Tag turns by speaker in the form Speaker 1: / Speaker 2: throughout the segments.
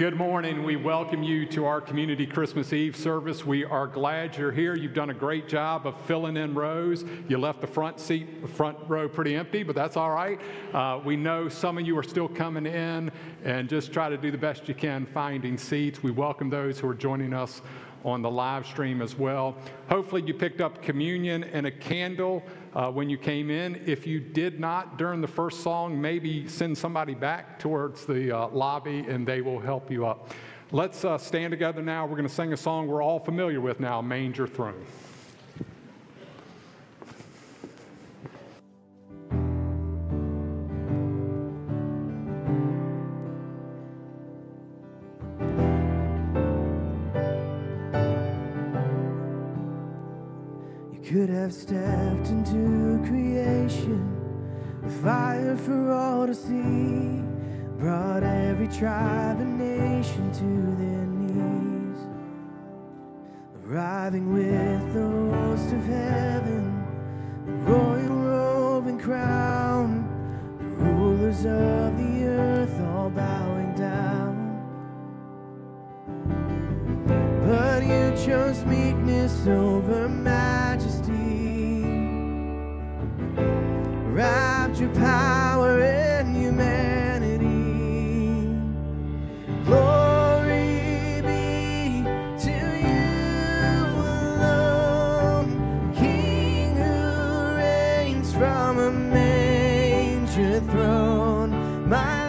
Speaker 1: Good morning. We welcome you to our community Christmas Eve service. We are glad you're here. You've done a great job of filling in rows. You left the front seat, the front row pretty empty, but that's all right. Uh, we know some of you are still coming in and just try to do the best you can finding seats. We welcome those who are joining us on the live stream as well. Hopefully, you picked up communion and a candle uh, when you came in. If you did not during the first song, maybe send somebody back towards the uh, lobby and they will help you up. Let's uh, stand together now. We're going to sing a song we're all familiar with now Manger Throne.
Speaker 2: Could have stepped into creation. Fire for all to see, brought every tribe and nation to their knees, arriving with the host of heaven, royal robe and crown, the rulers of the earth all bowing down. But you chose meekness over majesty wrapped your power in humanity. Glory be to you alone, King who reigns from a manger throne. My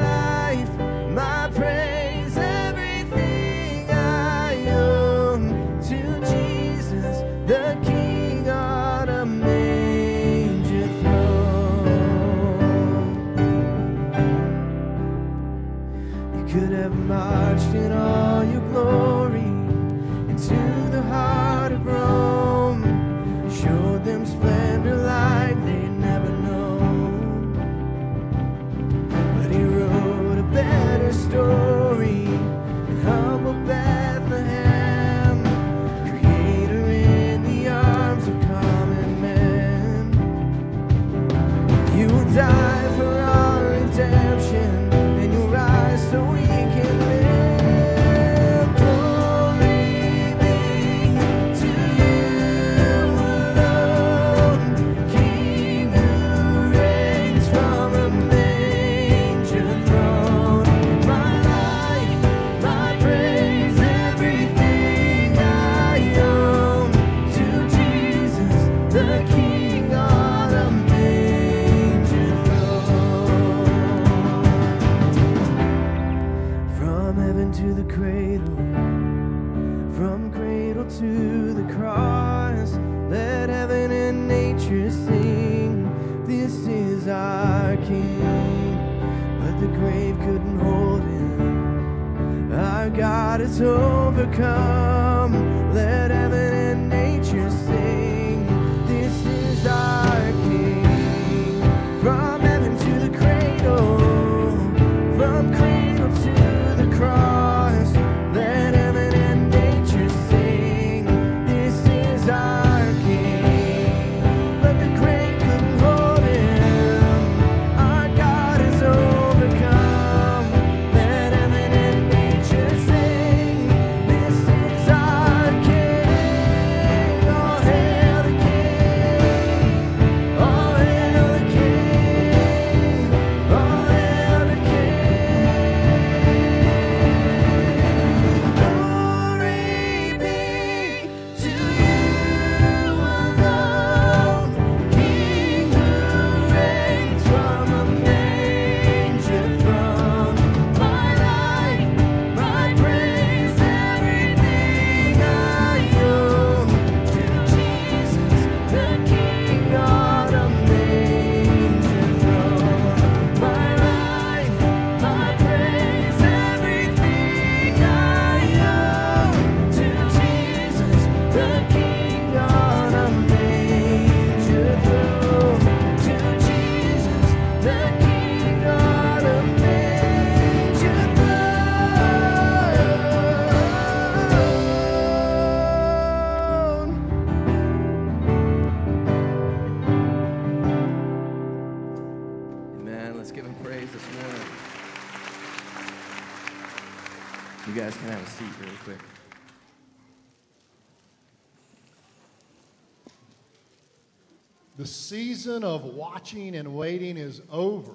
Speaker 3: season of watching and waiting is over.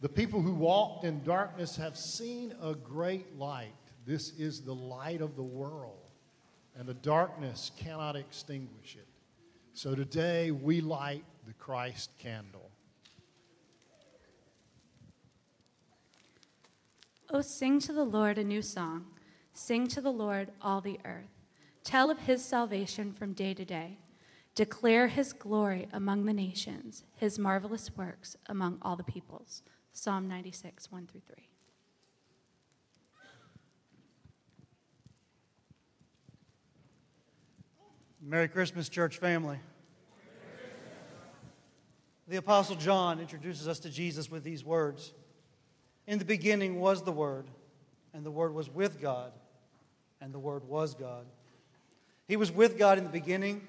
Speaker 3: The people who walked in darkness have seen a great light. This is the light of the world, and the darkness cannot extinguish it. So today we light the Christ candle.
Speaker 4: Oh, sing to the Lord a new song. Sing to the Lord, all the earth. Tell of his salvation from day to day. Declare his glory among the nations, his marvelous works among all the peoples. Psalm 96, 1 through 3.
Speaker 5: Merry Christmas, church family. The Apostle John introduces us to Jesus with these words In the beginning was the Word, and the Word was with God, and the Word was God. He was with God in the beginning.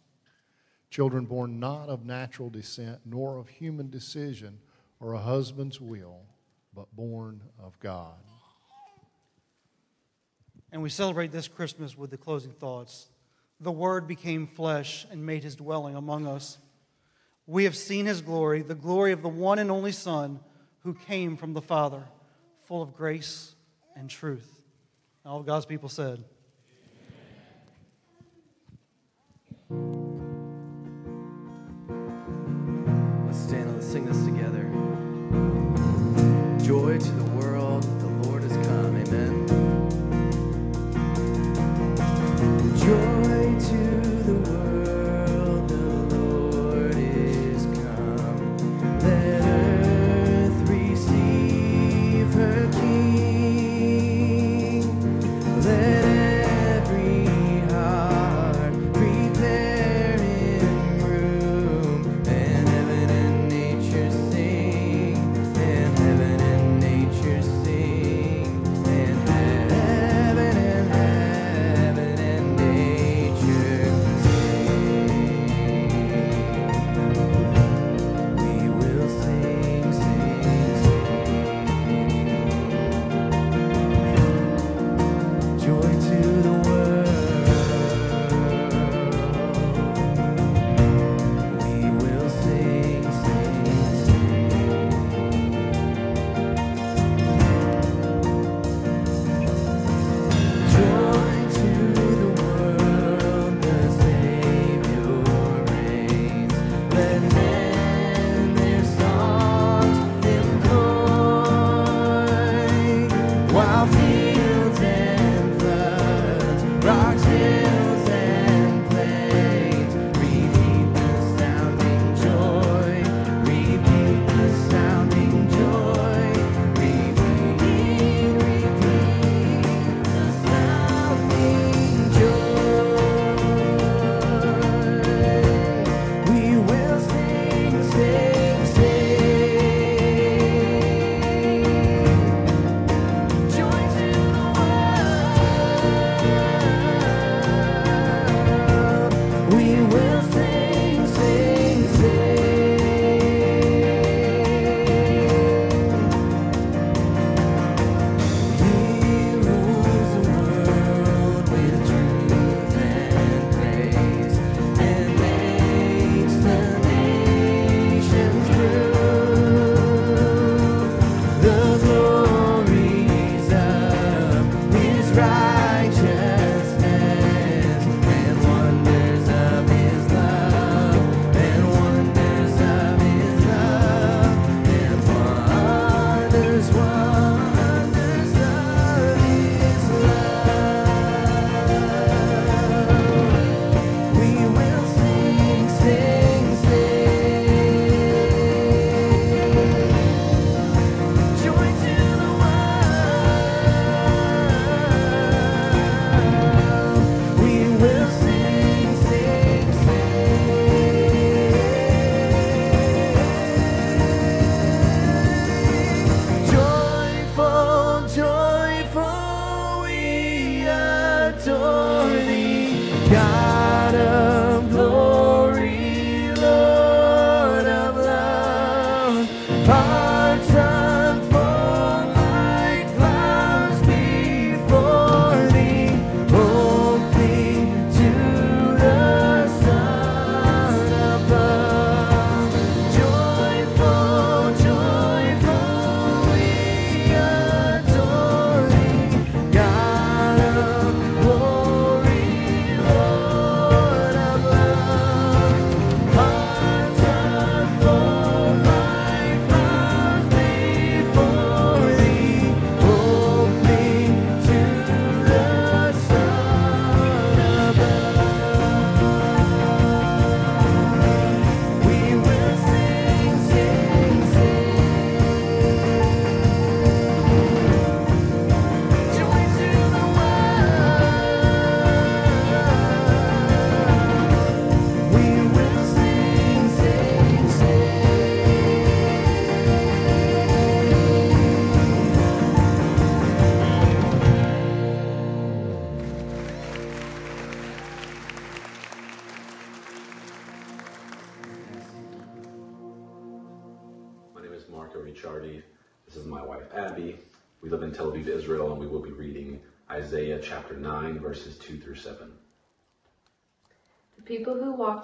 Speaker 3: Children born not of natural descent, nor of human decision or a husband's will, but born of God.
Speaker 5: And we celebrate this Christmas with the closing thoughts. The Word became flesh and made his dwelling among us. We have seen his glory, the glory of the one and only Son who came from the Father, full of grace and truth. All of God's people said,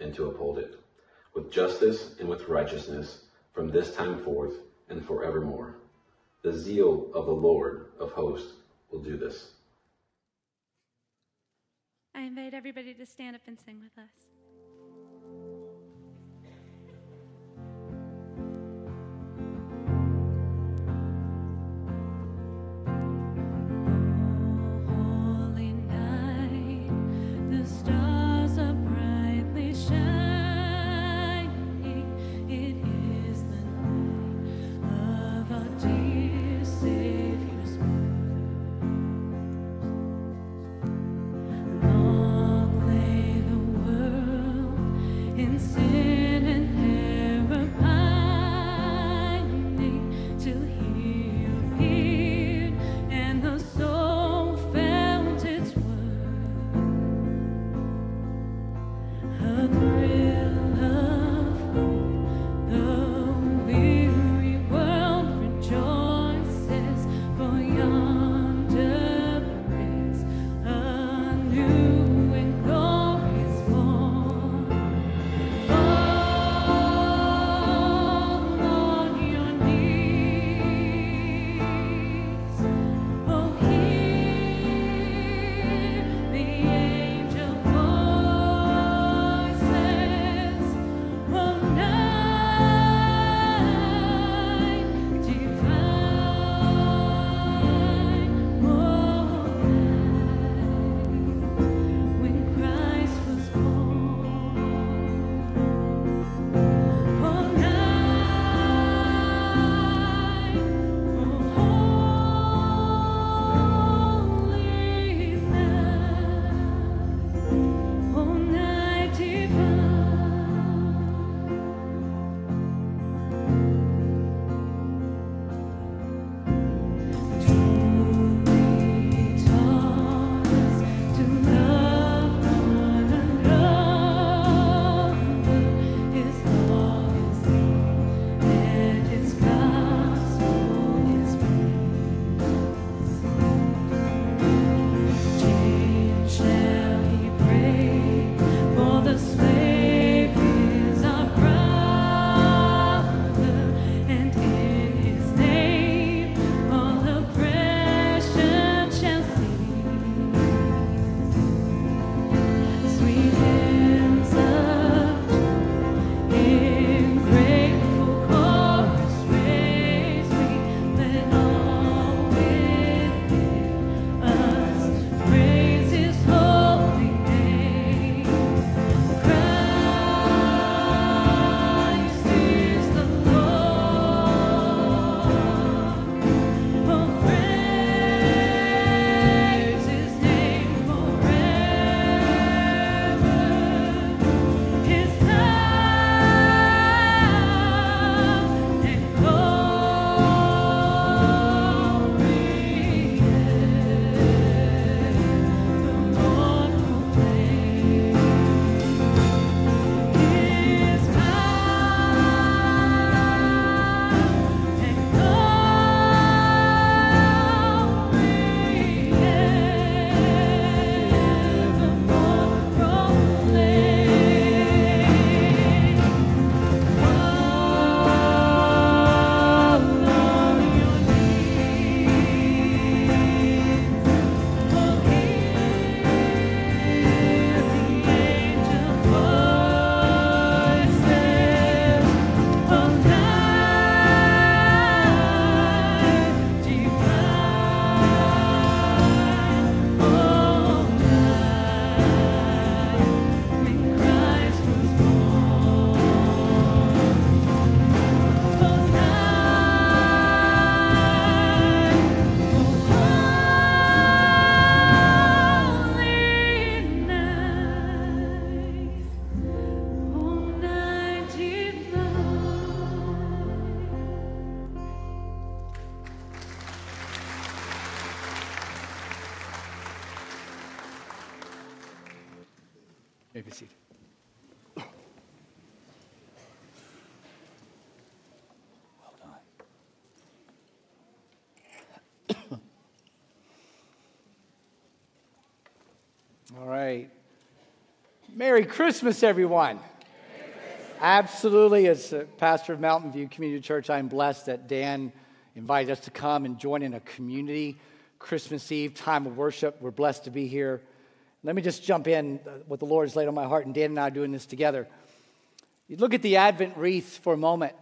Speaker 6: and to uphold it with justice and with righteousness from this time forth and forevermore. The zeal of the Lord of hosts will do this.
Speaker 4: I invite everybody to stand up and sing with us.
Speaker 7: Merry Christmas, everyone. Absolutely. As pastor of Mountain View Community Church, I'm blessed that Dan invited us to come and join in a community Christmas Eve time of worship. We're blessed to be here. Let me just jump in uh, what the Lord has laid on my heart, and Dan and I are doing this together. You look at the Advent wreath for a moment.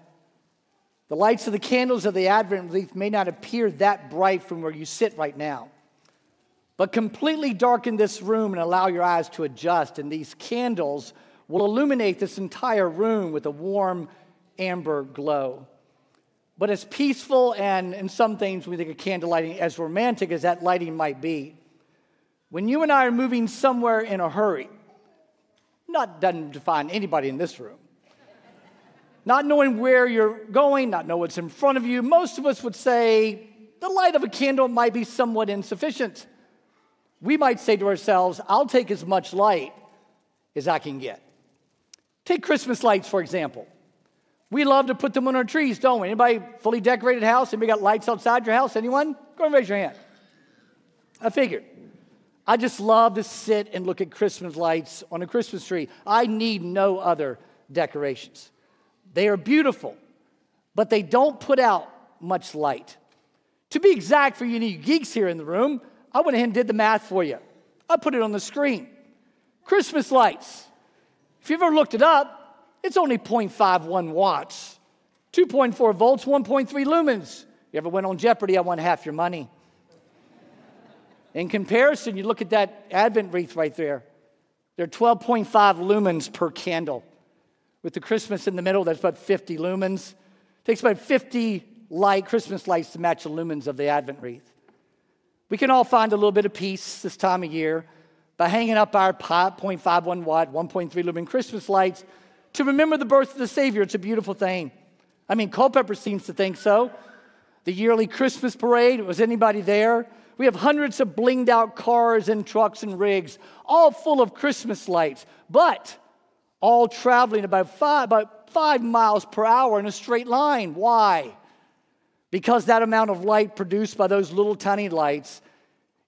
Speaker 7: The lights of the candles of the Advent wreath may not appear that bright from where you sit right now, but completely darken this room and allow your eyes to adjust, and these candles will illuminate this entire room with a warm amber glow. But as peaceful and in some things we think of candle lighting as romantic as that lighting might be, when you and I are moving somewhere in a hurry, not doesn't define anybody in this room, not knowing where you're going, not know what's in front of you, most of us would say the light of a candle might be somewhat insufficient. We might say to ourselves, I'll take as much light as I can get. Take Christmas lights, for example. We love to put them on our trees, don't we? Anybody fully decorated house? Anybody got lights outside your house? Anyone? Go and raise your hand. I figured. I just love to sit and look at Christmas lights on a Christmas tree. I need no other decorations. They are beautiful, but they don't put out much light. To be exact, for you new geeks here in the room, I went ahead and did the math for you. I put it on the screen. Christmas lights if you've ever looked it up, it's only 0.51 watts, 2.4 volts, 1.3 lumens. You ever went on Jeopardy? I won half your money. In comparison, you look at that Advent wreath right there. They're 12.5 lumens per candle. With the Christmas in the middle, that's about 50 lumens. It takes about 50 light Christmas lights to match the lumens of the Advent wreath. We can all find a little bit of peace this time of year by hanging up our 0.51 watt, 1.3 lumen Christmas lights to remember the birth of the Savior. It's a beautiful thing. I mean, Culpeper seems to think so. The yearly Christmas parade, was anybody there? We have hundreds of blinged out cars and trucks and rigs, all full of Christmas lights, but all traveling about five, about five miles per hour in a straight line. Why? Because that amount of light produced by those little tiny lights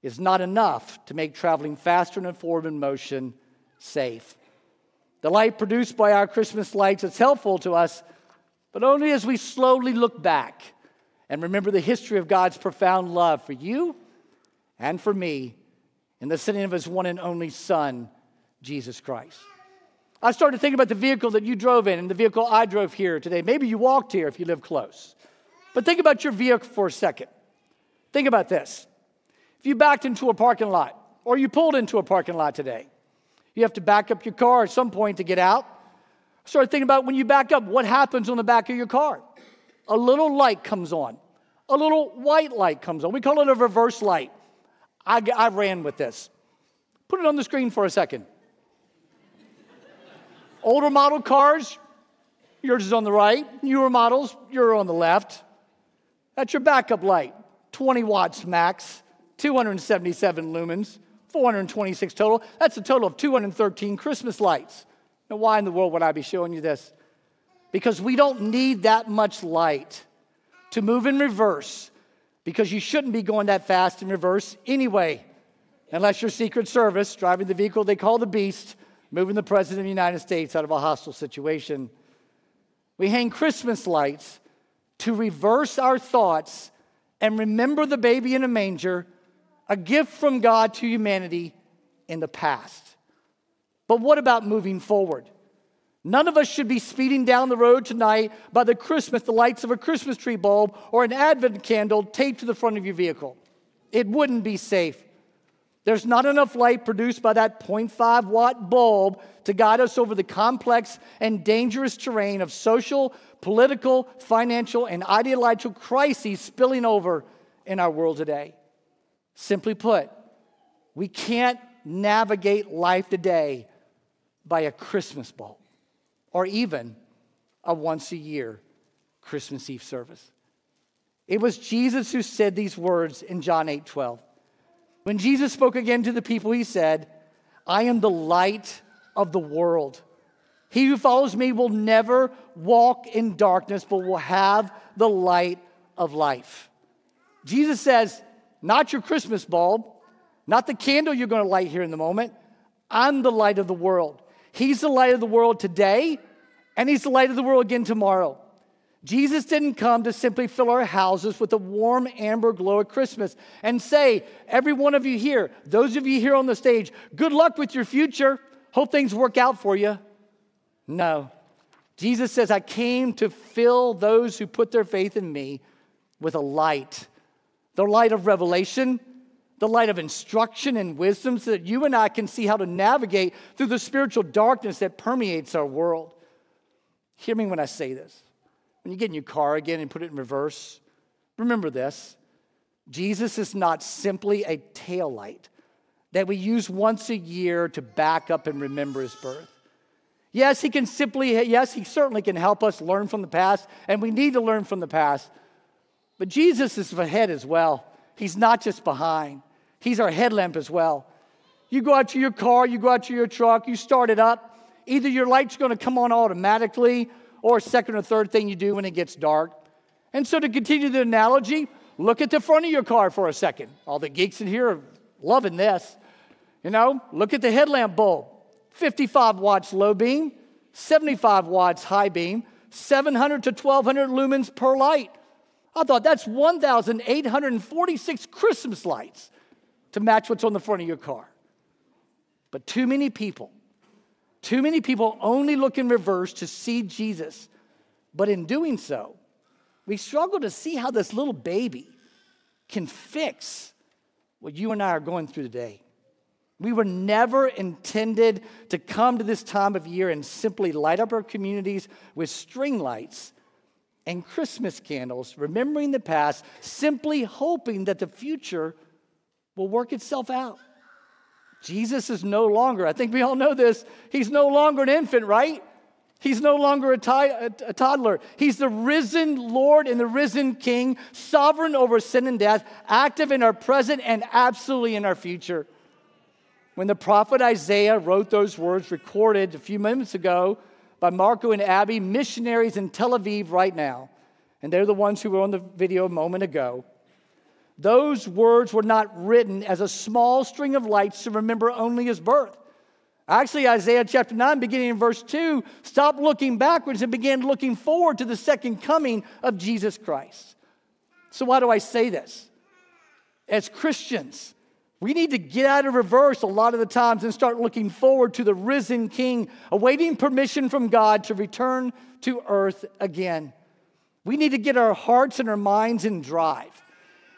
Speaker 7: is not enough to make traveling faster and forward in motion safe. The light produced by our Christmas lights is helpful to us, but only as we slowly look back and remember the history of God's profound love for you and for me in the sending of his one and only Son, Jesus Christ. I started thinking about the vehicle that you drove in and the vehicle I drove here today. Maybe you walked here if you live close. But think about your vehicle for a second. Think about this. If you backed into a parking lot or you pulled into a parking lot today, you have to back up your car at some point to get out. Start thinking about when you back up, what happens on the back of your car? A little light comes on, a little white light comes on. We call it a reverse light. I, I ran with this. Put it on the screen for a second. Older model cars, yours is on the right. Newer models, you're on the left. That's your backup light, 20 watts max. 277 lumens, 426 total. That's a total of 213 Christmas lights. Now, why in the world would I be showing you this? Because we don't need that much light to move in reverse, because you shouldn't be going that fast in reverse anyway, unless you're Secret Service driving the vehicle they call the Beast, moving the President of the United States out of a hostile situation. We hang Christmas lights to reverse our thoughts and remember the baby in a manger a gift from God to humanity in the past. But what about moving forward? None of us should be speeding down the road tonight by the Christmas, the lights of a Christmas tree bulb or an Advent candle taped to the front of your vehicle. It wouldn't be safe. There's not enough light produced by that 0.5 watt bulb to guide us over the complex and dangerous terrain of social, political, financial, and ideological crises spilling over in our world today. Simply put, we can't navigate life today by a Christmas bulb or even a once a year Christmas Eve service. It was Jesus who said these words in John 8 12. When Jesus spoke again to the people, he said, I am the light of the world. He who follows me will never walk in darkness, but will have the light of life. Jesus says, not your Christmas bulb, not the candle you're going to light here in the moment. I'm the light of the world. He's the light of the world today, and He's the light of the world again tomorrow. Jesus didn't come to simply fill our houses with a warm amber glow at Christmas and say, every one of you here, those of you here on the stage, good luck with your future. Hope things work out for you. No. Jesus says, I came to fill those who put their faith in me with a light the light of revelation, the light of instruction and wisdom, so that you and I can see how to navigate through the spiritual darkness that permeates our world. Hear me when I say this. When you get in your car again and put it in reverse, remember this Jesus is not simply a tail light that we use once a year to back up and remember his birth. Yes, he can simply, yes, he certainly can help us learn from the past, and we need to learn from the past. But Jesus is ahead as well. He's not just behind, He's our headlamp as well. You go out to your car, you go out to your truck, you start it up. Either your light's to come on automatically, or second or third thing you do when it gets dark. And so, to continue the analogy, look at the front of your car for a second. All the geeks in here are loving this. You know, look at the headlamp bulb. 55 watts low beam, 75 watts high beam, 700 to 1200 lumens per light. I thought that's 1,846 Christmas lights to match what's on the front of your car. But too many people, too many people only look in reverse to see Jesus. But in doing so, we struggle to see how this little baby can fix what you and I are going through today. We were never intended to come to this time of year and simply light up our communities with string lights and Christmas candles, remembering the past, simply hoping that the future will work itself out. Jesus is no longer, I think we all know this, he's no longer an infant, right? He's no longer a, toddler. He's the risen Lord and the risen King, sovereign over sin and death, active in our present and absolutely in our future. When the prophet Isaiah wrote those words recorded a few moments ago by Marco and Abby, missionaries in Tel Aviv right now, and they're the ones who were on the video a moment ago. Those words were not written as a small string of lights to remember only his birth. Actually, Isaiah chapter 9, beginning in verse 2, stopped looking backwards and began looking forward to the second coming of Jesus Christ. So, why do I say this? As Christians, we need to get out of reverse a lot of the times and start looking forward to the risen King, awaiting permission from God to return to earth again. We need to get our hearts and our minds in drive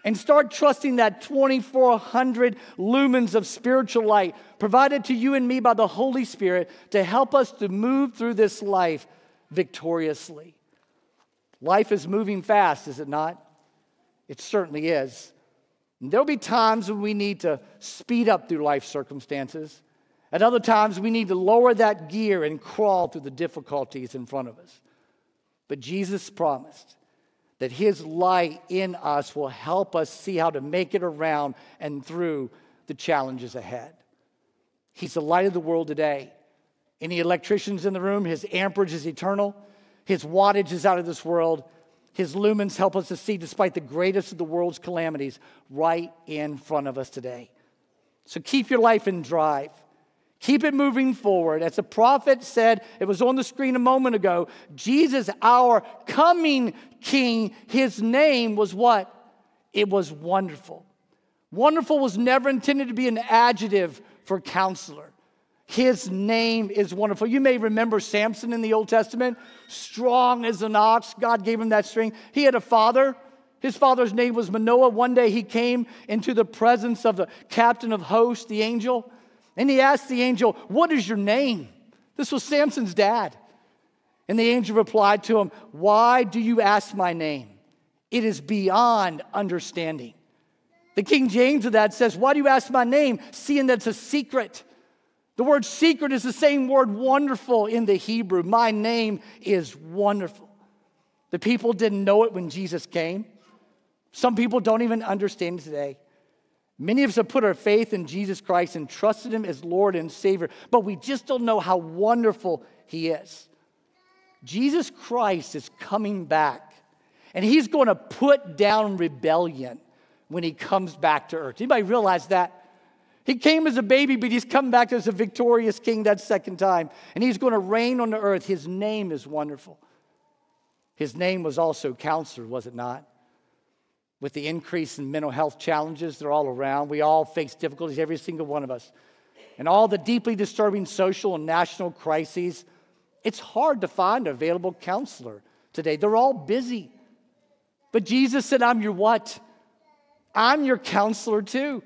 Speaker 7: and start trusting that 2,400 lumens of spiritual light provided to you and me by the Holy Spirit to help us to move through this life victoriously. Life is moving fast, is it not? It certainly is. There'll be times when we need to speed up through life circumstances. At other times, we need to lower that gear and crawl through the difficulties in front of us. But Jesus promised that His light in us will help us see how to make it around and through the challenges ahead. He's the light of the world today. Any electricians in the room, His amperage is eternal, His wattage is out of this world. His lumens help us to see, despite the greatest of the world's calamities, right in front of us today. So keep your life in drive. Keep it moving forward. As the prophet said, it was on the screen a moment ago Jesus, our coming king, his name was what? It was wonderful. Wonderful was never intended to be an adjective for counselor. His name is wonderful. You may remember Samson in the Old Testament, strong as an ox. God gave him that strength. He had a father. His father's name was Manoah. One day he came into the presence of the captain of hosts, the angel, and he asked the angel, What is your name? This was Samson's dad. And the angel replied to him, Why do you ask my name? It is beyond understanding. The King James of that says, Why do you ask my name, seeing that's a secret? The word secret is the same word wonderful in the Hebrew. My name is wonderful. The people didn't know it when Jesus came. Some people don't even understand it today. Many of us have put our faith in Jesus Christ and trusted him as Lord and Savior, but we just don't know how wonderful he is. Jesus Christ is coming back, and he's going to put down rebellion when he comes back to earth. Anybody realize that? He came as a baby, but he's come back as a victorious king that second time, and he's going to reign on the earth. His name is wonderful. His name was also counselor, was it not? With the increase in mental health challenges, they're all around. We all face difficulties, every single one of us. And all the deeply disturbing social and national crises, it's hard to find an available counselor today. They're all busy. But Jesus said, I'm your what? I'm your counselor too.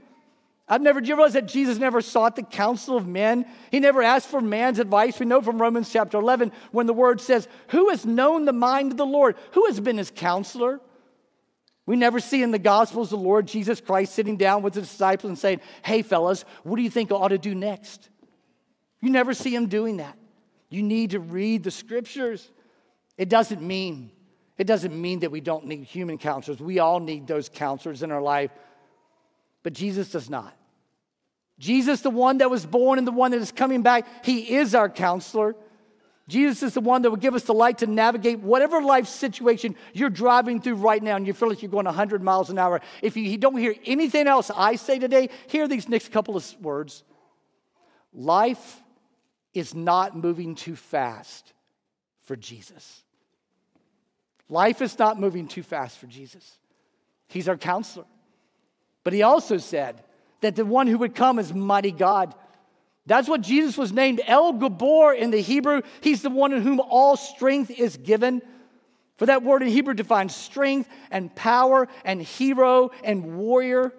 Speaker 7: I've never, do you realize that Jesus never sought the counsel of men? He never asked for man's advice. We know from Romans chapter 11 when the word says, Who has known the mind of the Lord? Who has been his counselor? We never see in the Gospels the Lord Jesus Christ sitting down with the disciples and saying, Hey, fellas, what do you think I ought to do next? You never see him doing that. You need to read the scriptures. It doesn't mean, it doesn't mean that we don't need human counselors. We all need those counselors in our life, but Jesus does not. Jesus, the one that was born and the one that is coming back, he is our counselor. Jesus is the one that will give us the light to navigate whatever life situation you're driving through right now and you feel like you're going 100 miles an hour. If you don't hear anything else I say today, hear these next couple of words. Life is not moving too fast for Jesus. Life is not moving too fast for Jesus. He's our counselor. But he also said that the one who would come is mighty God. That's what Jesus was named El Gibbor in the Hebrew. He's the one in whom all strength is given. For that word in Hebrew defines strength and power and hero and warrior.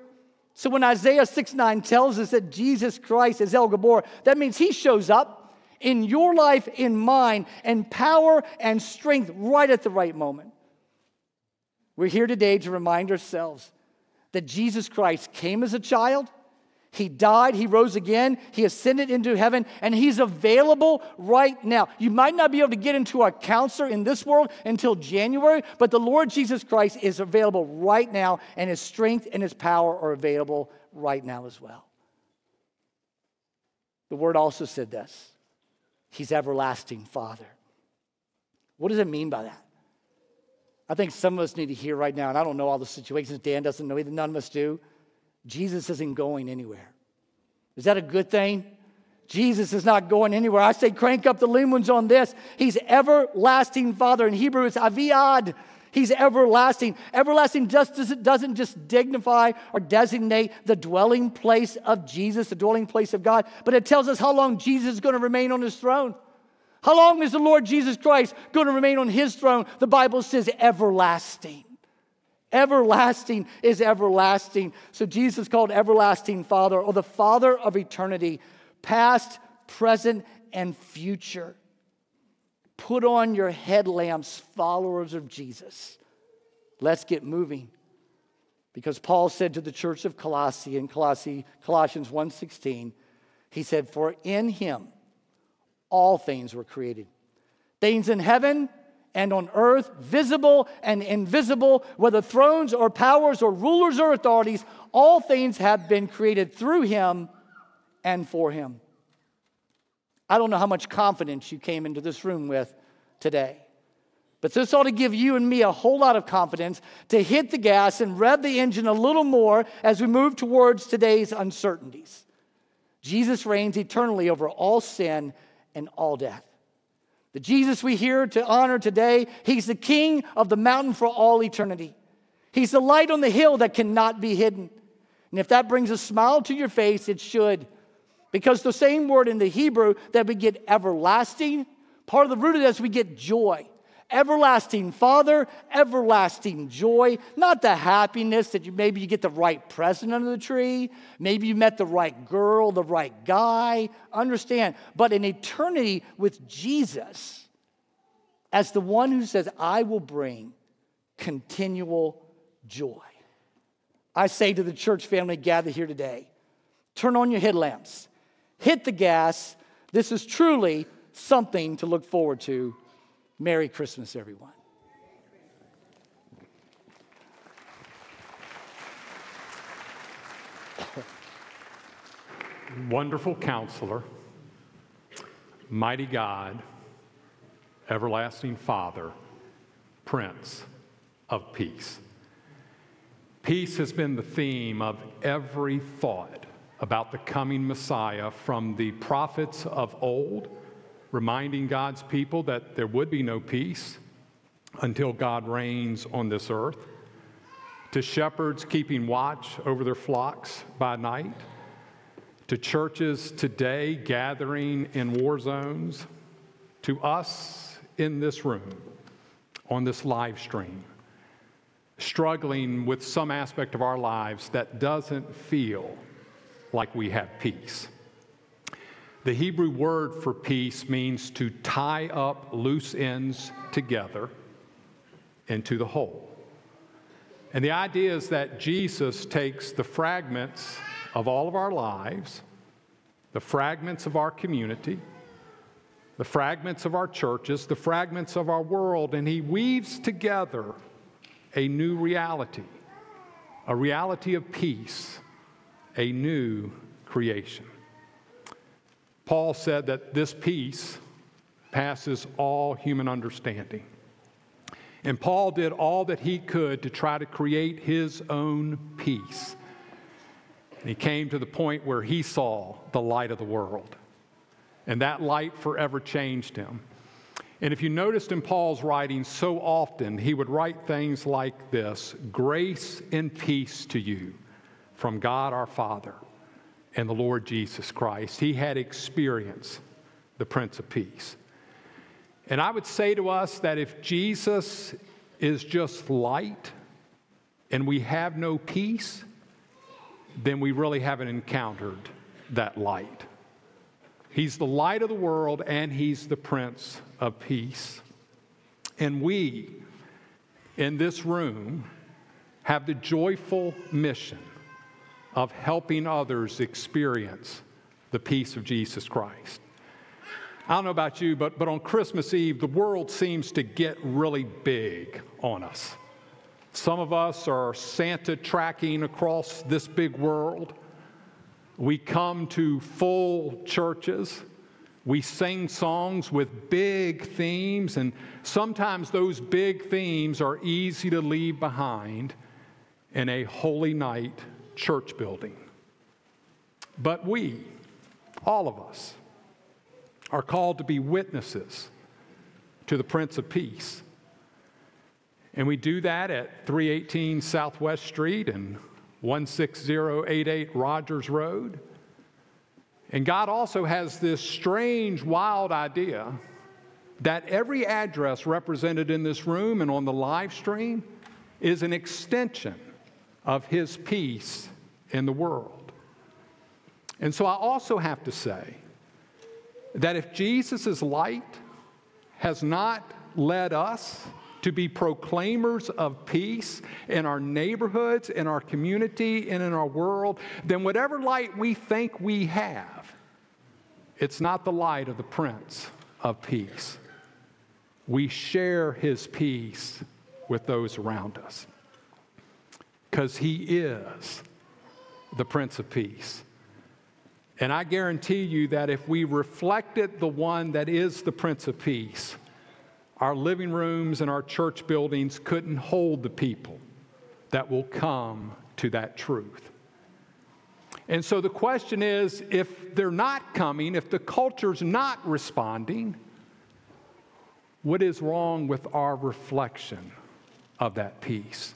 Speaker 7: So when Isaiah 6 9 tells us that Jesus Christ is El Gibbor, that means he shows up in your life, in mine, and power and strength right at the right moment. We're here today to remind ourselves that Jesus Christ came as a child he died, he rose again, he ascended into heaven, and he's available right now. You might not be able to get into a counselor in this world until January, but the Lord Jesus Christ is available right now, and his strength and his power are available right now as well. The word also said this He's everlasting Father. What does it mean by that? I think some of us need to hear right now, and I don't know all the situations. Dan doesn't know either, none of us do. Jesus isn't going anywhere. Is that a good thing? Jesus is not going anywhere. I say, crank up the lumens on this. He's everlasting Father. In Hebrew, it's aviad. He's everlasting. Everlasting just doesn't just dignify or designate the dwelling place of Jesus, the dwelling place of God, but it tells us how long Jesus is going to remain on his throne. How long is the Lord Jesus Christ going to remain on his throne? The Bible says everlasting. Everlasting is everlasting. So Jesus called everlasting Father or the Father of eternity, past, present, and future. Put on your headlamps, followers of Jesus. Let's get moving. Because Paul said to the church of Colossae in Colossae, Colossians 1:16, he said, "For in him all things were created. Things in heaven and on earth, visible and invisible, whether thrones or powers or rulers or authorities, all things have been created through him and for him. I don't know how much confidence you came into this room with today. But this ought to give you and me a whole lot of confidence to hit the gas and rev the engine a little more as we move towards today's uncertainties. Jesus reigns eternally over all sin and all death. The Jesus we hear to honor today, he's the king of the mountain for all eternity. He's the light on the hill that cannot be hidden. And if that brings a smile to your face, it should. Because the same word in the Hebrew that we get everlasting, part of the root of this, we get joy. Everlasting Father, everlasting joy, not the happiness that you maybe you get the right present under the tree, maybe you met the right girl, the right guy, understand, but an eternity with Jesus as the one who says, I will bring continual joy. I say to the church family gathered here today, turn on your headlamps, hit the gas. This is truly something to look forward to Merry Christmas, everyone.
Speaker 1: Wonderful counselor, mighty God, everlasting Father, Prince of Peace. Peace has been the theme of every thought about the coming Messiah from the prophets of old, reminding God's people that there would be no peace until God reigns on this earth, to shepherds keeping watch over their flocks by night, to churches today gathering in war zones, to us in this room on this live stream, struggling with some aspect of our lives that doesn't feel like we have peace. The Hebrew word for peace means to tie up loose ends together into the whole. And the idea is that Jesus takes the fragments of all of our lives, the fragments of our community, the fragments of our churches, the fragments of our world, and he weaves together a new reality, a reality of peace, a new creation. Paul said that this peace passes all human understanding. And Paul did all that he could to try to create his own peace. And he came to the point where he saw the light of the world. And that light forever changed him. And if you noticed in Paul's writing, so often he would write things like this Grace and peace to you from God our Father and the Lord Jesus Christ. He had experienced the Prince of Peace. And I would say to us that if Jesus is just light and we have no peace, then we really haven't encountered that light. He's the light of the world and He's the Prince of Peace. And we in this room have the joyful mission of helping others experience the peace of Jesus Christ. I don't know about you, but, but on Christmas Eve, the world seems to get really big on us. Some of us are Santa tracking across this big world. We come to full churches. We sing songs with big themes, and sometimes those big themes are easy to leave behind in a holy night church building. But we, all of us, are called to be witnesses to the Prince of Peace. And we do that at 318 Southwest Street and 16088 Rogers Road. And God also has this strange, wild idea that every address represented in this room and on the live stream is an extension of His peace in the world. And so I also have to say that if Jesus' light has not led us to be proclaimers of peace in our neighborhoods, in our community, and in our world, then whatever light we think we have, it's not the light of the Prince of Peace. We share his peace with those around us because he is the Prince of Peace. And I guarantee you that if we reflected the one that is the Prince of Peace, our living rooms and our church buildings couldn't hold the people that will come to that truth. And so the question is if they're not coming, if the culture's not responding, what is wrong with our reflection of that peace?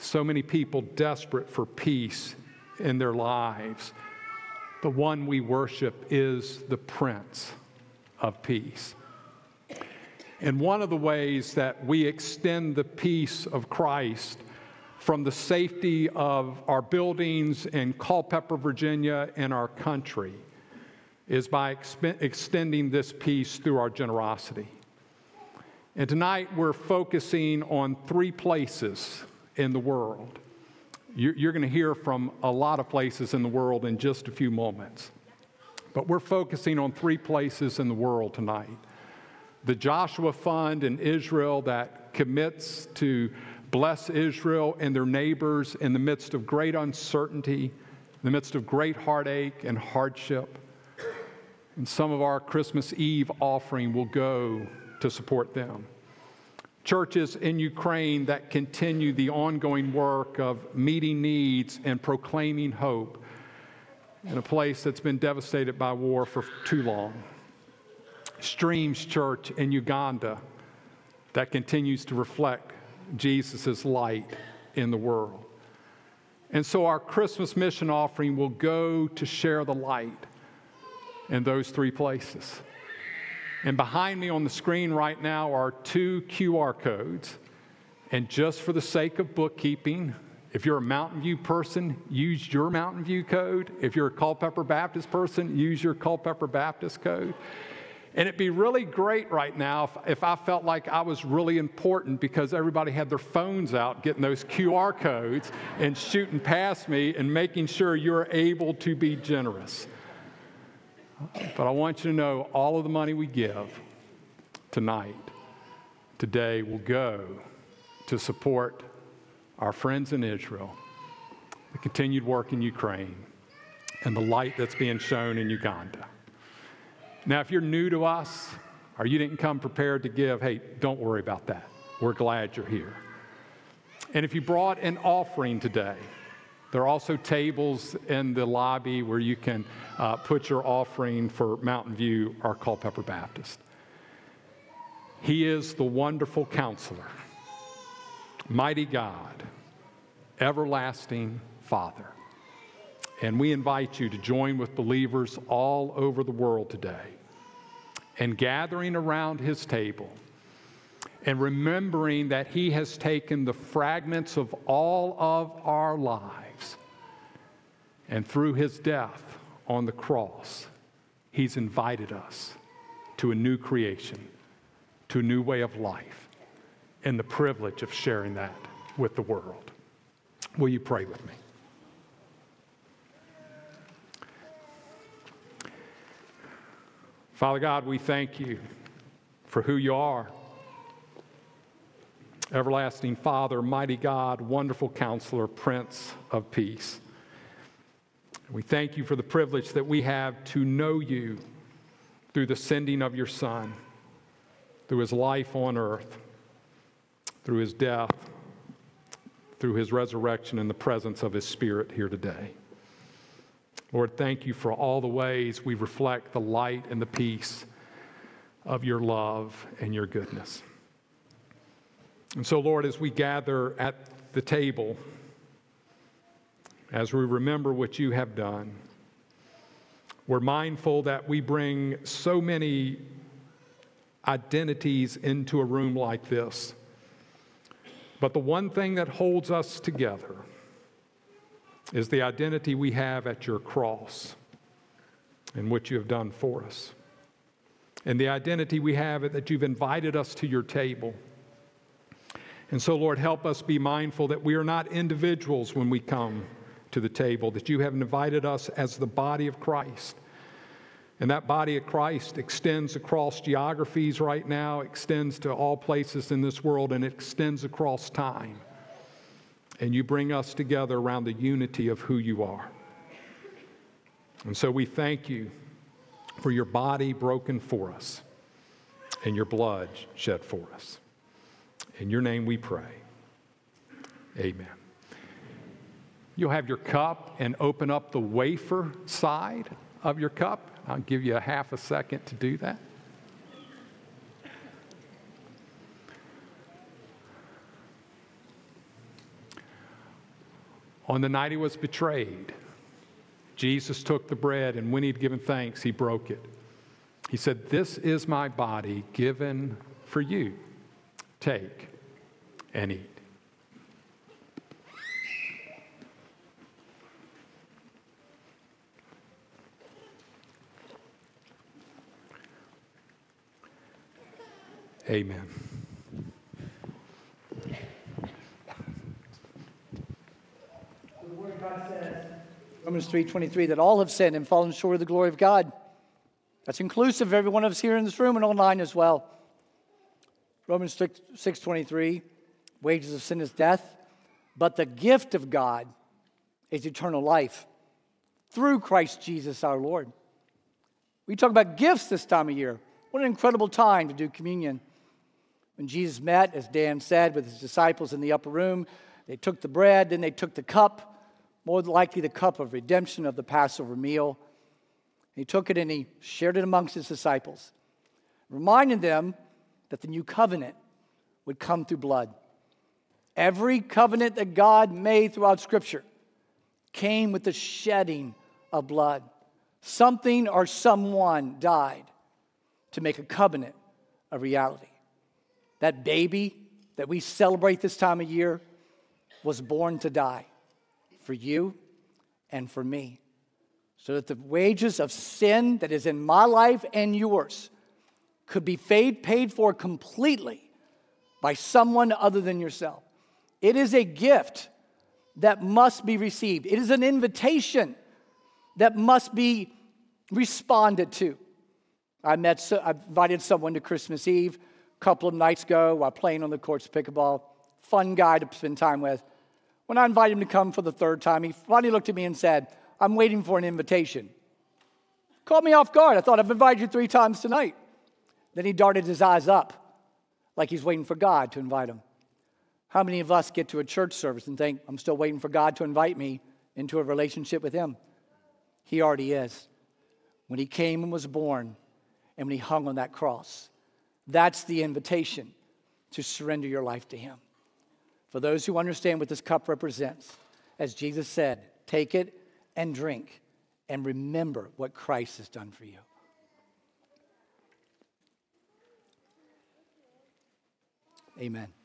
Speaker 1: So many people desperate for peace in their lives. The one we worship is the Prince of Peace. And one of the ways that we extend the peace of Christ from the safety of our buildings in Culpeper, Virginia, and our country is by exp- extending this peace through our generosity. And tonight we're focusing on three places in the world. You're going to hear from a lot of places in the world in just a few moments. But we're focusing on three places in the world tonight the Joshua Fund in Israel that commits to bless Israel and their neighbors in the midst of great uncertainty in the midst of great heartache and hardship. And some of our Christmas Eve offering will go to support them. Churches in Ukraine that continue the ongoing work of meeting needs and proclaiming hope in a place that's been devastated by war for too long. Streams Church in Uganda that continues to reflect Jesus' light in the world. And so our Christmas mission offering will go to share the light in those three places. And behind me on the screen right now are two QR codes. And just for the sake of bookkeeping, if you're a Mountain View person, use your Mountain View code. If you're a Culpeper Baptist person, use your Culpeper Baptist code. And it'd be really great right now if, if, I felt like I was really important because everybody had their phones out getting those QR codes and shooting past me and making sure you're able to be generous. But I want you to know all of the money we give tonight, today, will go to support our friends in Israel, the continued work in Ukraine, and the light that's being shown in Uganda. Now, if you're new to us or you didn't come prepared to give, hey, don't worry about that. We're glad you're here. And if you brought an offering today, there are also tables in the lobby where you can uh, put your offering for Mountain View or Culpeper Baptist. He is the wonderful counselor, mighty God, everlasting Father. And we invite you to join with believers all over the world today and gathering around his table and remembering that he has taken the fragments of all of our lives and through his death on the cross, he's invited us to a new creation, to a new way of life, and the privilege of sharing that with the world. Will you pray with me? Father God, we thank you for who you are. Everlasting Father, mighty God, wonderful counselor, Prince of Peace. We thank you for the privilege that we have to know you through the sending of your Son, through his life on earth, through his death, through his resurrection, and the presence of his Spirit here today. Lord, thank you for all the ways we reflect the light and the peace of your love and your goodness. And so, Lord, as we gather at the table, as we remember what you have done, we're mindful that we bring so many identities into a room like this. But the one thing that holds us together is the identity we have at your cross and what you have done for us. And the identity we have that you've invited us to your table. And so, Lord, help us be mindful that we are not individuals when we come to the table, that you have invited us as the body of Christ. And that body of Christ extends across geographies right now, extends to all places in this world, and it extends across time and you bring us together around the unity of who you are. And so we thank you for your body broken for us and your blood shed for us. In your name we pray. Amen. You'll have your cup and open up the wafer side of your cup. I'll give you a half a second to do that. On the night he was betrayed, Jesus took the bread, and when he'd given thanks, he broke it. He said, This is my body given for you. Take and eat. Amen.
Speaker 7: Romans 3:23 that all have sinned and fallen short of the glory of God. That's inclusive of every one of us here in this room and online as well. Romans 6:23 wages of sin is death, but the gift of God is eternal life through Christ Jesus our Lord. We talk about gifts this time of year. What an incredible time to do communion. When Jesus met, as Dan said, with his disciples in the upper room, they took the bread, then they took the cup, more likely the cup of redemption of the Passover meal. He took it and he shared it amongst his disciples, reminding them that the new covenant would come through blood. Every covenant that God made throughout Scripture came with the shedding of blood. Something or someone died to make a covenant a reality. That baby that we celebrate this time of year was born to die for you and for me. So that the wages of sin that is in my life and yours could be paid for completely by someone other than yourself. It is a gift that must be received, it is an invitation that must be responded to. I met, I invited someone to Christmas Eve couple of nights ago while playing on the courts of pickleball. Fun guy to spend time with. When I invited him to come for the third time, he finally looked at me and said, I'm waiting for an invitation. Caught me off guard. I thought I've invited you three times tonight. Then he darted his eyes up like he's waiting for God to invite him. How many of us get to a church service and think, I'm still waiting for God to invite me into a relationship with Him? He already is. When He came and was born, and when He hung on that cross, that's the invitation to surrender your life to Him. For those who understand what this cup represents, as Jesus said, take it and drink and remember what Christ has done for you. Amen.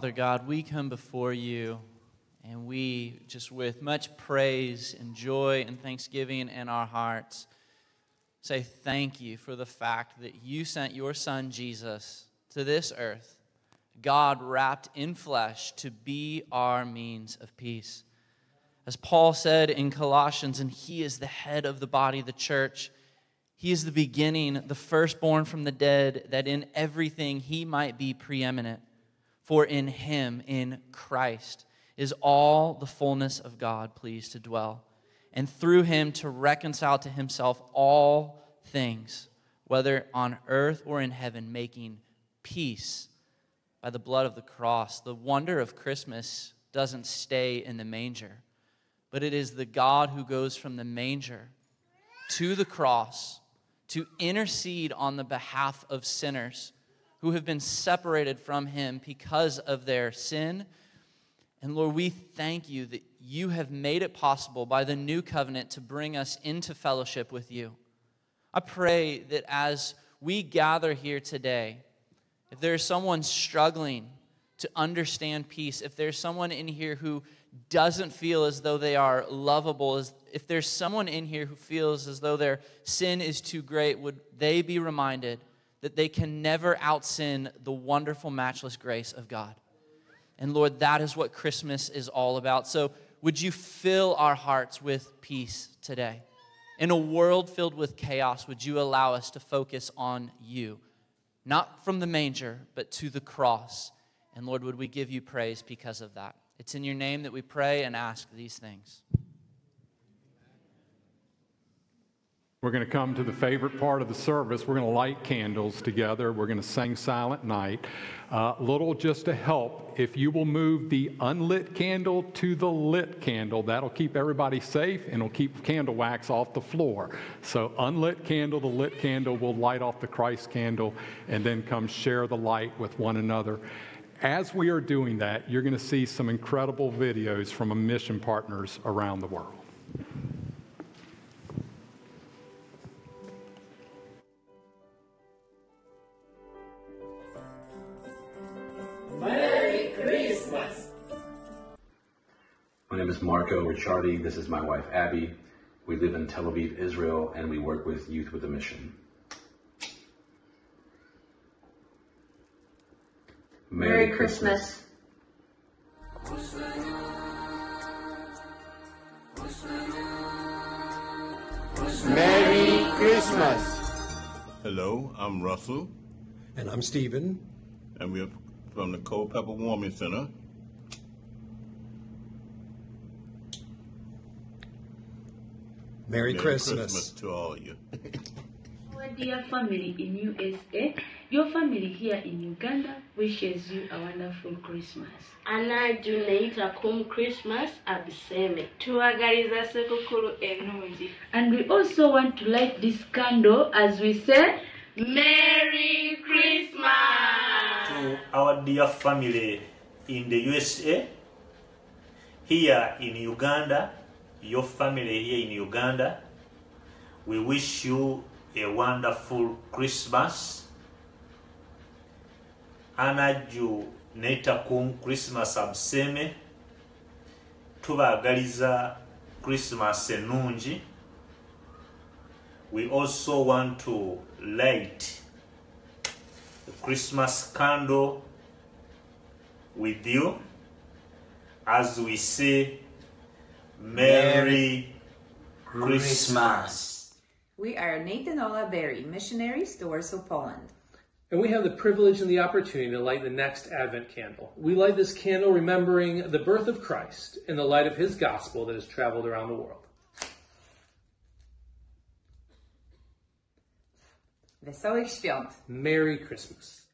Speaker 8: Father God, we come before you and we just with much praise and joy and thanksgiving in our hearts say thank you for the fact that you sent your son Jesus to this earth, God wrapped in flesh to be our means of peace. As Paul said in Colossians, and he is the head of the body, the church. He is the beginning, the firstborn from the dead, that in everything he might be preeminent. For in him, in Christ, is all the fullness of God pleased to dwell, and through him to reconcile to himself all things, whether on earth or in heaven, making peace by the blood of the cross. The wonder of Christmas doesn't stay in the manger, but it is the God who goes from the manger to the cross to intercede on the behalf of sinners who have been separated from him because of their sin and Lord, we thank you that you have made it possible by the new covenant to bring us into fellowship with you. I pray that as we gather here today, if there's someone struggling to understand peace, if there's someone in here who doesn't feel as though they are lovable, if there's someone in here who feels as though their sin is too great, would they be reminded that they can never outsin the wonderful, matchless grace of God? And Lord, that is what Christmas is all about. So would you fill our hearts with peace today? In a world filled with chaos, would you allow us to focus on you? Not from the manger, but to the cross. And Lord, would we give you praise because of that? It's in your name that we pray and ask these things.
Speaker 1: We're going to come to the favorite part of the service. We're going to light candles together. We're going to sing Silent Night. Uh, little just to help, if you will move the unlit candle to the lit candle, that'll keep everybody safe and it'll keep candle wax off the floor. So, unlit candle, the lit candle will light off the Christ candle and then come share the light with one another. As we are doing that, you're going to see some incredible videos from mission partners around the world.
Speaker 6: Name is Marco Ricciardi. This is my wife, Abby. We live in Tel Aviv, Israel, and we work with Youth with a Mission.
Speaker 9: Merry, Merry Christmas. Christmas.
Speaker 10: Merry Christmas.
Speaker 11: Hello, I'm Russell.
Speaker 12: And I'm Stephen.
Speaker 11: And we're from the Culpeper Warming Center.
Speaker 12: Merry,
Speaker 11: Merry
Speaker 12: Christmas.
Speaker 11: Christmas to all of you.
Speaker 13: Our dear family in USA, your family here in Uganda wishes you a wonderful Christmas.
Speaker 14: anajuneita kum Christmas abiseme.
Speaker 13: Tuwagaliza sekukulu enungi. And we also want to light this candle as we say,
Speaker 14: Merry Christmas!
Speaker 15: To our dear family in the USA, here in Uganda, your family here in Uganda. We wish you a wonderful Christmas. Anaju netakum Christmas abseme. Tubaagaliza Christmas enungi. We also want to light Christmas candle with you as we say Merry Christmas.
Speaker 16: We are Nathan Ola Berry, missionaries to Warsaw, Poland.
Speaker 17: And we have the privilege and the opportunity to light the next Advent candle. We light this candle remembering the birth of Christ in the light of his gospel that has traveled around the world.
Speaker 16: Wesołych Świąt.
Speaker 17: Merry Christmas.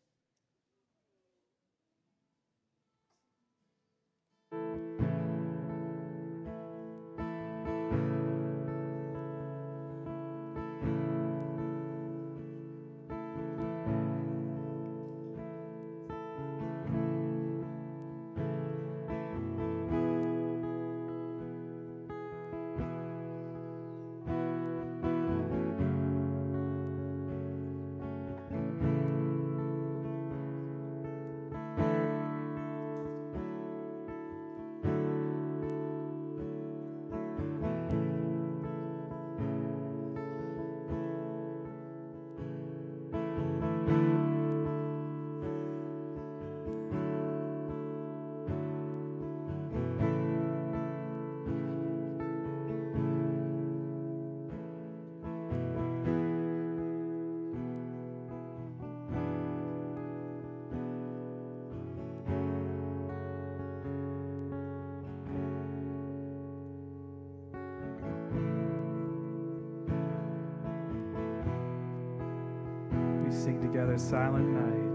Speaker 10: Silent night.